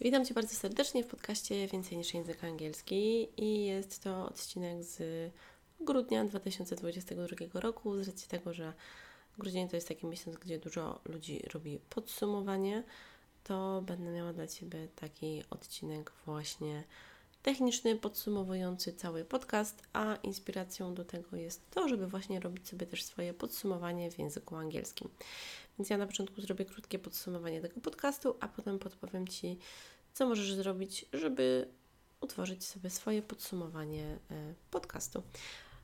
Witam Cię bardzo serdecznie w podcaście Więcej niż język angielski i jest to odcinek z grudnia 2022 roku z racji tego, że grudzień to jest taki miesiąc, gdzie dużo ludzi robi podsumowanie, to będę miała dla Ciebie taki odcinek właśnie techniczny, podsumowujący cały podcast, a inspiracją do tego jest to, żeby właśnie robić sobie też swoje podsumowanie w języku angielskim. Więc ja na początku zrobię krótkie podsumowanie tego podcastu, a potem podpowiem Ci, co możesz zrobić, żeby utworzyć sobie swoje podsumowanie e, podcastu.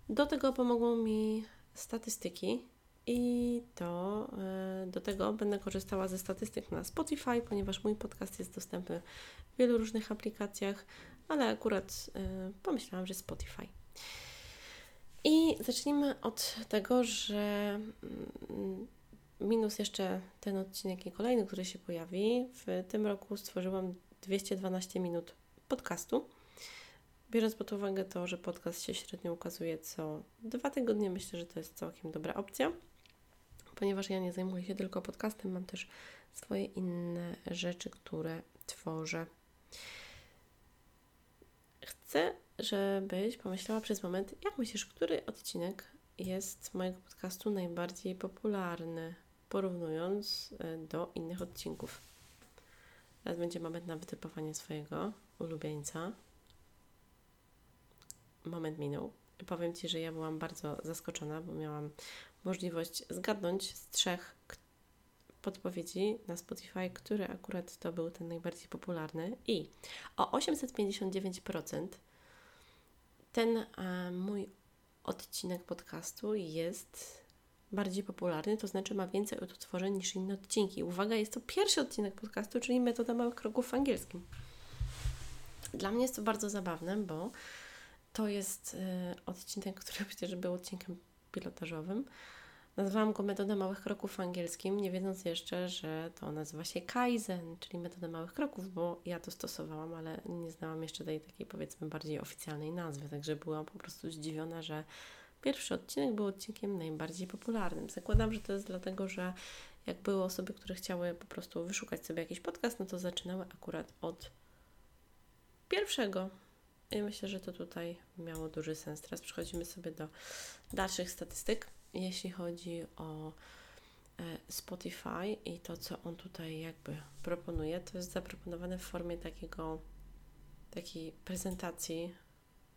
Do tego pomogą mi statystyki i to e, do tego będę korzystała ze statystyk na Spotify, ponieważ mój podcast jest dostępny w wielu różnych aplikacjach, ale akurat e, pomyślałam, że Spotify. I zacznijmy od tego, że mm, minus jeszcze ten odcinek i kolejny, który się pojawi. W tym roku stworzyłam 212 minut podcastu. Biorąc pod uwagę to, że podcast się średnio ukazuje co dwa tygodnie, myślę, że to jest całkiem dobra opcja, ponieważ ja nie zajmuję się tylko podcastem, mam też swoje inne rzeczy, które tworzę. Chcę, żebyś pomyślała przez moment, jak myślisz, który odcinek jest mojego podcastu najbardziej popularny, porównując e, do innych odcinków. Teraz będzie moment na wytypowanie swojego ulubieńca. Moment minął. Powiem Ci, że ja byłam bardzo zaskoczona, bo miałam możliwość zgadnąć z trzech podpowiedzi na Spotify, który akurat to był ten najbardziej popularny i o 859% ten a, mój odcinek podcastu jest bardziej popularny, to znaczy ma więcej odtworzeń niż inne odcinki. Uwaga, jest to pierwszy odcinek podcastu, czyli metoda małych kroków w angielskim. Dla mnie jest to bardzo zabawne, bo to jest y, odcinek, który przecież był odcinkiem pilotażowym. Nazwałam go metoda małych kroków w angielskim, nie wiedząc jeszcze, że to nazywa się Kaizen, czyli metoda małych kroków, bo ja to stosowałam, ale nie znałam jeszcze tej takiej powiedzmy bardziej oficjalnej nazwy, także byłam po prostu zdziwiona, że Pierwszy odcinek był odcinkiem najbardziej popularnym. Zakładam, że to jest dlatego, że jak były osoby, które chciały po prostu wyszukać sobie jakiś podcast, no to zaczynały akurat od pierwszego. I myślę, że to tutaj miało duży sens. Teraz przechodzimy sobie do dalszych statystyk. Jeśli chodzi o e, Spotify i to, co on tutaj jakby proponuje, to jest zaproponowane w formie takiego takiej prezentacji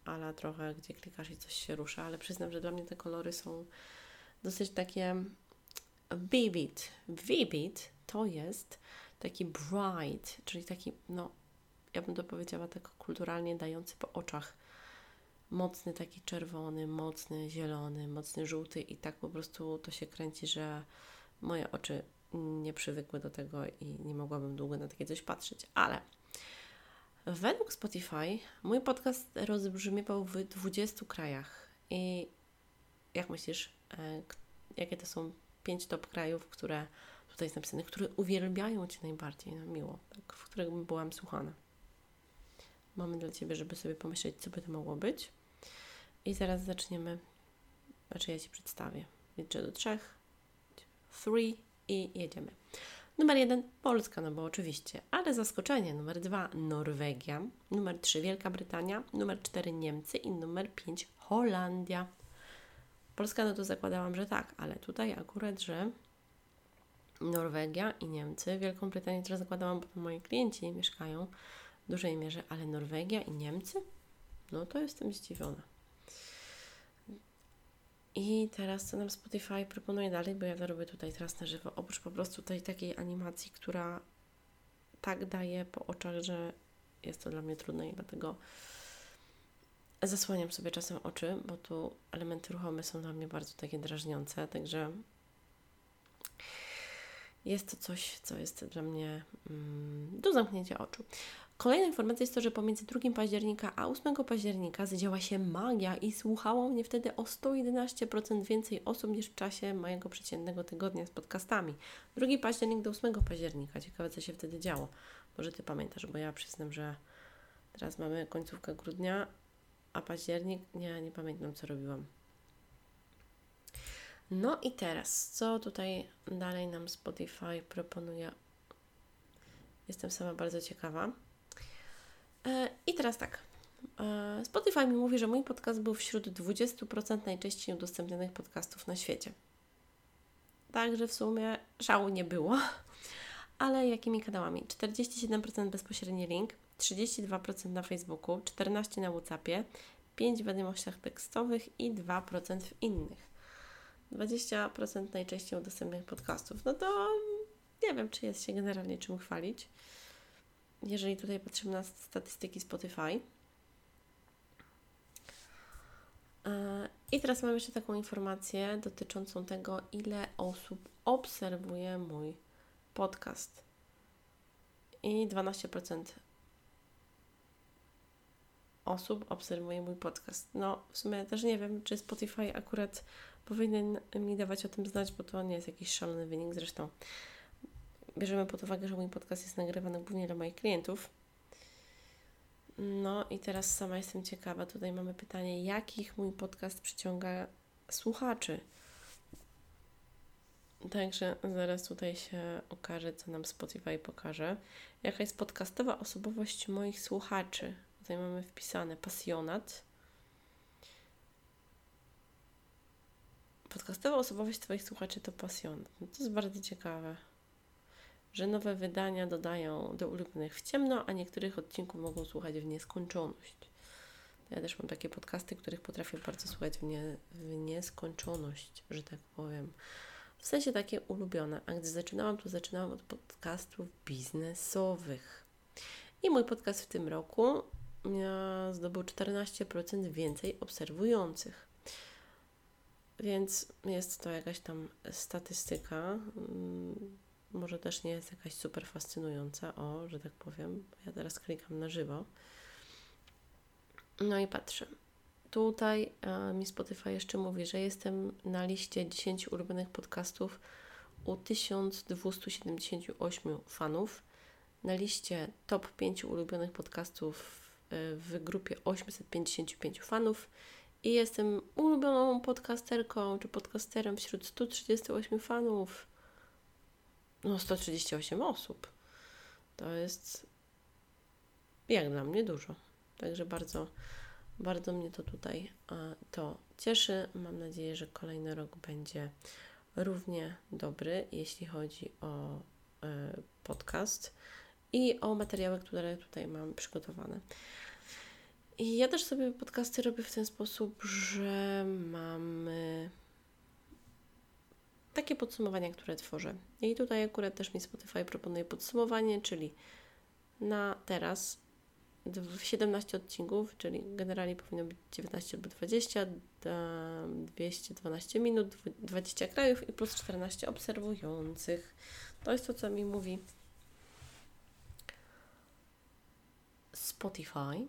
ala trochę, gdzie klikasz i coś się rusza, ale przyznam, że dla mnie te kolory są dosyć takie vivid. Vivid to jest taki bright, czyli taki, no, ja bym to powiedziała tak kulturalnie dający po oczach. Mocny taki czerwony, mocny zielony, mocny żółty i tak po prostu to się kręci, że moje oczy nie przywykły do tego i nie mogłabym długo na takie coś patrzeć. Ale Według Spotify mój podcast rozbrzmiewał w 20 krajach. I jak myślisz, e, jakie to są pięć top krajów, które tutaj jest napisane, które uwielbiają Cię najbardziej, no miło, tak, w których byłam słuchana. Mamy dla Ciebie, żeby sobie pomyśleć, co by to mogło być. I zaraz zaczniemy, znaczy ja Ci przedstawię. Liczę do trzech, three i jedziemy. Numer jeden Polska, no bo oczywiście, ale zaskoczenie. Numer dwa Norwegia, numer trzy Wielka Brytania, numer cztery Niemcy i numer pięć Holandia. Polska, no to zakładałam, że tak, ale tutaj akurat, że Norwegia i Niemcy, Wielką Brytanię też zakładałam, bo moi klienci mieszkają w dużej mierze, ale Norwegia i Niemcy? No to jestem zdziwiona. I teraz co nam Spotify proponuje dalej, bo ja to robię tutaj teraz na żywo, oprócz po prostu tej takiej animacji, która tak daje po oczach, że jest to dla mnie trudne i dlatego zasłaniam sobie czasem oczy, bo tu elementy ruchome są dla mnie bardzo takie drażniące, także jest to coś, co jest dla mnie mm, do zamknięcia oczu. Kolejna informacja jest to, że pomiędzy 2 października a 8 października zadziała się magia i słuchało mnie wtedy o 111% więcej osób niż w czasie mojego przeciętnego tygodnia z podcastami. 2 październik do 8 października. Ciekawe, co się wtedy działo. Może Ty pamiętasz, bo ja przyznam, że teraz mamy końcówkę grudnia, a październik, nie, nie pamiętam, co robiłam. No i teraz, co tutaj dalej nam Spotify proponuje Jestem sama bardzo ciekawa. E, I teraz tak. E, Spotify mi mówi, że mój podcast był wśród 20% najczęściej udostępnionych podcastów na świecie. Także w sumie szału nie było. Ale jakimi kanałami? 47% bezpośredni link, 32% na Facebooku, 14% na WhatsAppie, 5% w wiadomościach tekstowych i 2% w innych. 20% najczęściej udostępnionych podcastów. No to nie wiem, czy jest się generalnie czym chwalić. Jeżeli tutaj patrzymy na statystyki Spotify. E, I teraz mam jeszcze taką informację dotyczącą tego, ile osób obserwuje mój podcast. I 12% osób obserwuje mój podcast. No, w sumie też nie wiem, czy Spotify akurat powinien mi dawać o tym znać, bo to nie jest jakiś szalony wynik. Zresztą bierzemy pod uwagę, że mój podcast jest nagrywany głównie dla moich klientów. No i teraz sama jestem ciekawa. Tutaj mamy pytanie, jakich mój podcast przyciąga słuchaczy. Także zaraz tutaj się okaże, co nam Spotify pokaże. Jaka jest podcastowa osobowość moich słuchaczy? Tutaj mamy wpisane pasjonat. Podcastowa osobowość Twoich słuchaczy to pasjonat. No to jest bardzo ciekawe, że nowe wydania dodają do ulubionych w ciemno, a niektórych odcinków mogą słuchać w nieskończoność. Ja też mam takie podcasty, których potrafię bardzo słuchać w, nie, w nieskończoność, że tak powiem. W sensie takie ulubione. A gdy zaczynałam, to zaczynałam od podcastów biznesowych. I mój podcast w tym roku zdobył 14% więcej obserwujących. Więc jest to jakaś tam statystyka. Mm, może też nie jest jakaś super fascynująca, o, że tak powiem. Ja teraz klikam na żywo. No i patrzę. Tutaj a, mi Spotify jeszcze mówi, że jestem na liście 10 ulubionych podcastów u 1278 fanów. Na liście top 5 ulubionych podcastów y, w grupie 855 fanów i jestem ulubioną podcasterką czy podcasterem wśród 138 fanów. No, 138 osób. To jest jak dla mnie dużo. Także bardzo, bardzo mnie to tutaj to cieszy. Mam nadzieję, że kolejny rok będzie równie dobry, jeśli chodzi o e, podcast i o materiały, które tutaj mam przygotowane. I ja też sobie podcasty robię w ten sposób, że mam takie podsumowania, które tworzę. I tutaj akurat też mi Spotify proponuje podsumowanie, czyli na teraz 17 odcinków, czyli generalnie powinno być 19 albo 20, 212 minut, 20 krajów i plus 14 obserwujących. To jest to, co mi mówi Spotify.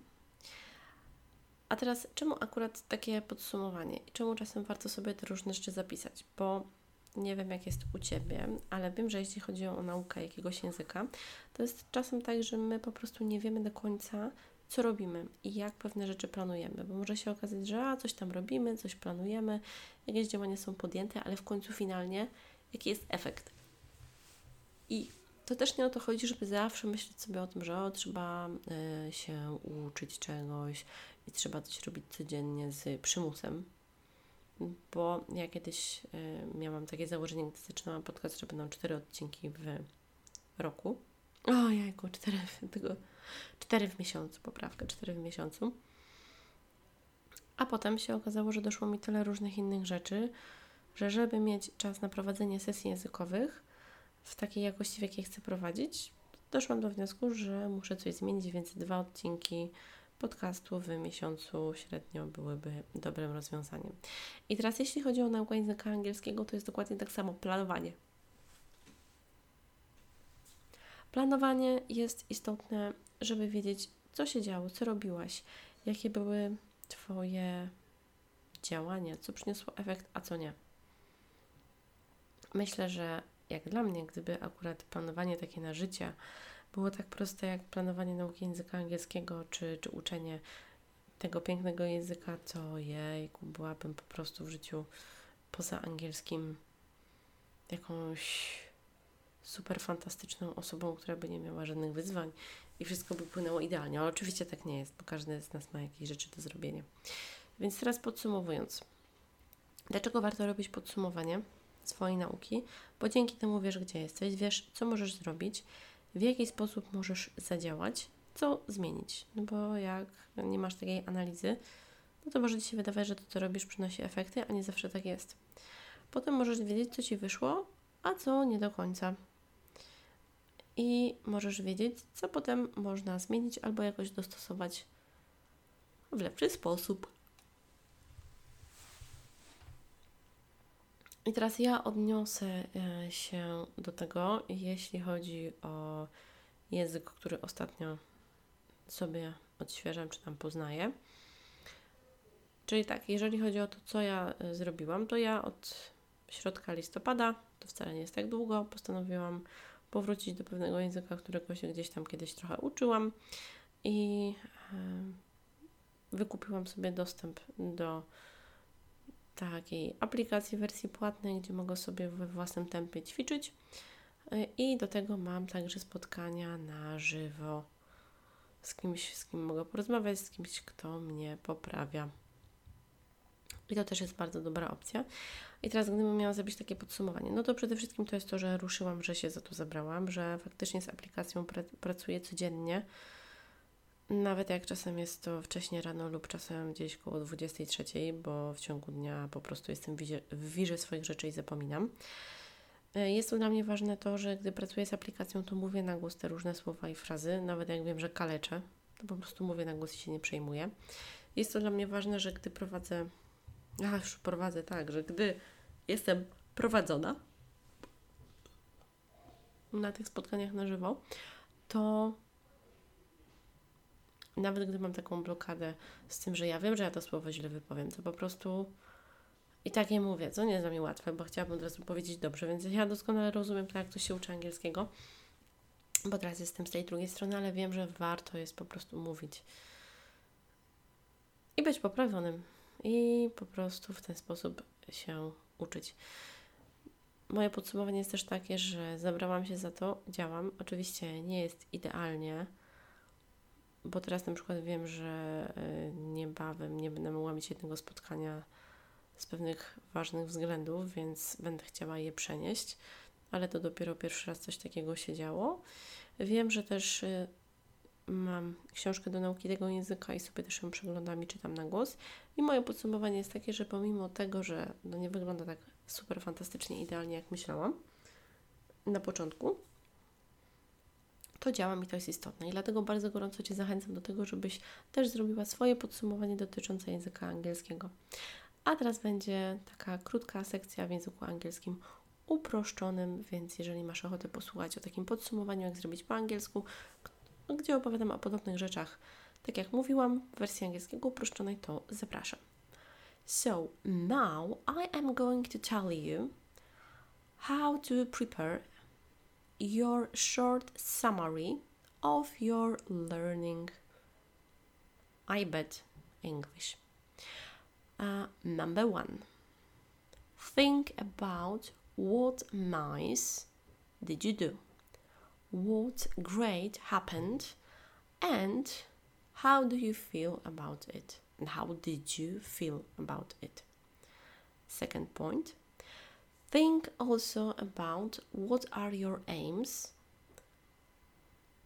A teraz, czemu akurat takie podsumowanie i czemu czasem warto sobie te różne rzeczy zapisać? Bo nie wiem, jak jest u Ciebie, ale wiem, że jeśli chodzi o naukę jakiegoś języka, to jest czasem tak, że my po prostu nie wiemy do końca, co robimy i jak pewne rzeczy planujemy, bo może się okazać, że a, coś tam robimy, coś planujemy, jakieś działania są podjęte, ale w końcu finalnie jaki jest efekt. I to też nie o to chodzi, żeby zawsze myśleć sobie o tym, że o, trzeba y, się uczyć czegoś i trzeba coś robić codziennie z przymusem, bo ja kiedyś y, miałam takie założenie, gdy zaczynałam podcast, że będą cztery odcinki w roku. O jajku, cztery, tego, cztery w miesiącu, poprawkę, cztery w miesiącu. A potem się okazało, że doszło mi tyle różnych innych rzeczy, że żeby mieć czas na prowadzenie sesji językowych w takiej jakości, w jakiej chcę prowadzić, doszłam do wniosku, że muszę coś zmienić, więc dwa odcinki podcastu w miesiącu średnio byłyby dobrym rozwiązaniem. I teraz jeśli chodzi o naukę języka angielskiego, to jest dokładnie tak samo planowanie. Planowanie jest istotne, żeby wiedzieć, co się działo, co robiłaś, jakie były Twoje działania, co przyniosło efekt, a co nie. Myślę, że jak dla mnie, gdyby akurat planowanie takie na życie było tak proste jak planowanie nauki języka angielskiego, czy, czy uczenie tego pięknego języka, to jejku, byłabym po prostu w życiu poza angielskim jakąś super fantastyczną osobą, która by nie miała żadnych wyzwań i wszystko by płynęło idealnie. Ale oczywiście tak nie jest, bo każdy z nas ma jakieś rzeczy do zrobienia. Więc teraz podsumowując. Dlaczego warto robić podsumowanie swojej nauki? Bo dzięki temu wiesz, gdzie jesteś, wiesz, co możesz zrobić, w jaki sposób możesz zadziałać, co zmienić. No bo jak nie masz takiej analizy, no to może Ci się wydawać, że to, co robisz, przynosi efekty, a nie zawsze tak jest. Potem możesz wiedzieć, co Ci wyszło, a co nie do końca. I możesz wiedzieć, co potem można zmienić albo jakoś dostosować w lepszy sposób. I teraz ja odniosę e, się do tego, jeśli chodzi o język, który ostatnio sobie odświeżam czy tam poznaję. Czyli tak, jeżeli chodzi o to, co ja e, zrobiłam, to ja od środka listopada, to wcale nie jest tak długo, postanowiłam powrócić do pewnego języka, którego się gdzieś tam kiedyś trochę uczyłam i e, wykupiłam sobie dostęp do takiej aplikacji wersji płatnej, gdzie mogę sobie we własnym tempie ćwiczyć. I do tego mam także spotkania na żywo z kimś, z kim mogę porozmawiać, z kimś, kto mnie poprawia. I to też jest bardzo dobra opcja. I teraz, gdybym miała zrobić takie podsumowanie, no to przede wszystkim to jest to, że ruszyłam, że się za to zabrałam, że faktycznie z aplikacją pra pracuję codziennie. Nawet jak czasem jest to wcześniej rano lub czasem gdzieś koło 23, bo w ciągu dnia po prostu jestem w wirze swoich rzeczy i zapominam. E, jest to dla mnie ważne to, że gdy pracuję z aplikacją, to mówię na głos te różne słowa i frazy, nawet jak wiem, że kaleczę, to po prostu mówię na głos i się nie przejmuję. Jest to dla mnie ważne, że gdy prowadzę ja już prowadzę tak, że gdy jestem prowadzona na tych spotkaniach na żywo, to nawet gdy mam taką blokadę z tym, że ja wiem, że ja to słowo źle wypowiem, to po prostu i tak je mówię, co nie jest dla mnie łatwe, bo chciałabym od razu powiedzieć dobrze, więc ja doskonale rozumiem to, jak to się uczy angielskiego, bo teraz jestem z tej drugiej strony, ale wiem, że warto jest po prostu mówić i być poprawionym i po prostu w ten sposób się uczyć. Moje podsumowanie jest też takie, że zabrałam się za to, działam. Oczywiście nie jest idealnie, bo teraz na przykład wiem, że y, niebawem nie będę mogła mieć jednego spotkania z pewnych ważnych względów, więc będę chciała je przenieść, ale to dopiero pierwszy raz coś takiego się działo. Wiem, że też y, mam książkę do nauki tego języka i sobie też ją przeglądam i czytam na głos. I moje podsumowanie jest takie, że pomimo tego, że no nie wygląda tak super fantastycznie, idealnie jak myślałam na początku, to działa mi to jest istotne i dlatego bardzo gorąco Cię zachęcam do tego, żebyś też zrobiła swoje podsumowanie dotyczące języka angielskiego. A teraz będzie taka krótka sekcja w języku angielskim uproszczonym, więc jeżeli masz ochotę posłuchać o takim podsumowaniu, jak zrobić po angielsku, gdzie opowiadam o podobnych rzeczach. Tak jak mówiłam, w wersji angielskiego uproszczonej to zapraszam. So now I am going to tell you how to prepare your short summary of your learning IBET English. Uh, number one, think about what nice did you do? what great happened and how do you feel about it and how did you feel about it second point think also about what are your aims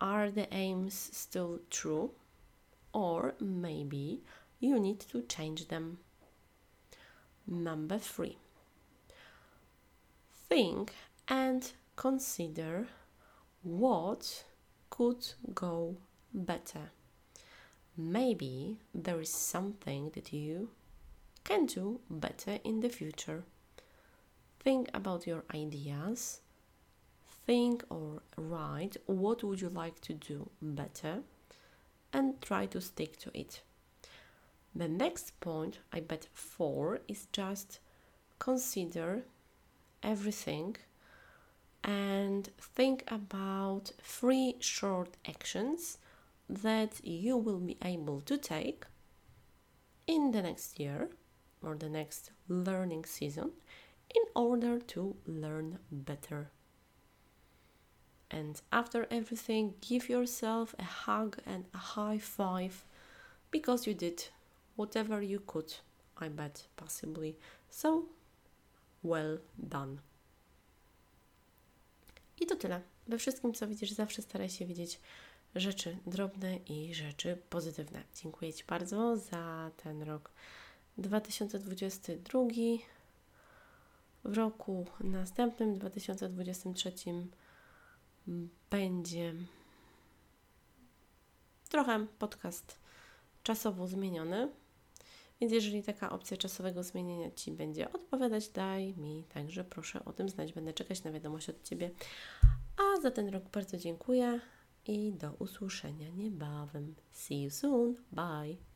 are the aims still true or maybe you need to change them number 3 think and consider what could go better? Maybe there is something that you can do better in the future. Think about your ideas. Think or write what would you like to do better and try to stick to it. The next point, I bet four, is just consider everything and think about three short actions that you will be able to take in the next year or the next learning season in order to learn better. And after everything, give yourself a hug and a high five because you did whatever you could, I bet, possibly. So, well done. I to tyle. We wszystkim, co widzisz, zawsze staraj się widzieć rzeczy drobne i rzeczy pozytywne. Dziękuję Ci bardzo za ten rok 2022. W roku następnym, 2023, będzie trochę podcast czasowo zmieniony. Więc jeżeli taka opcja czasowego zmienienia Ci będzie odpowiadać, daj mi także proszę o tym znać. Będę czekać na wiadomość od Ciebie. A za ten rok bardzo dziękuję i do usłyszenia niebawem. See you soon. Bye.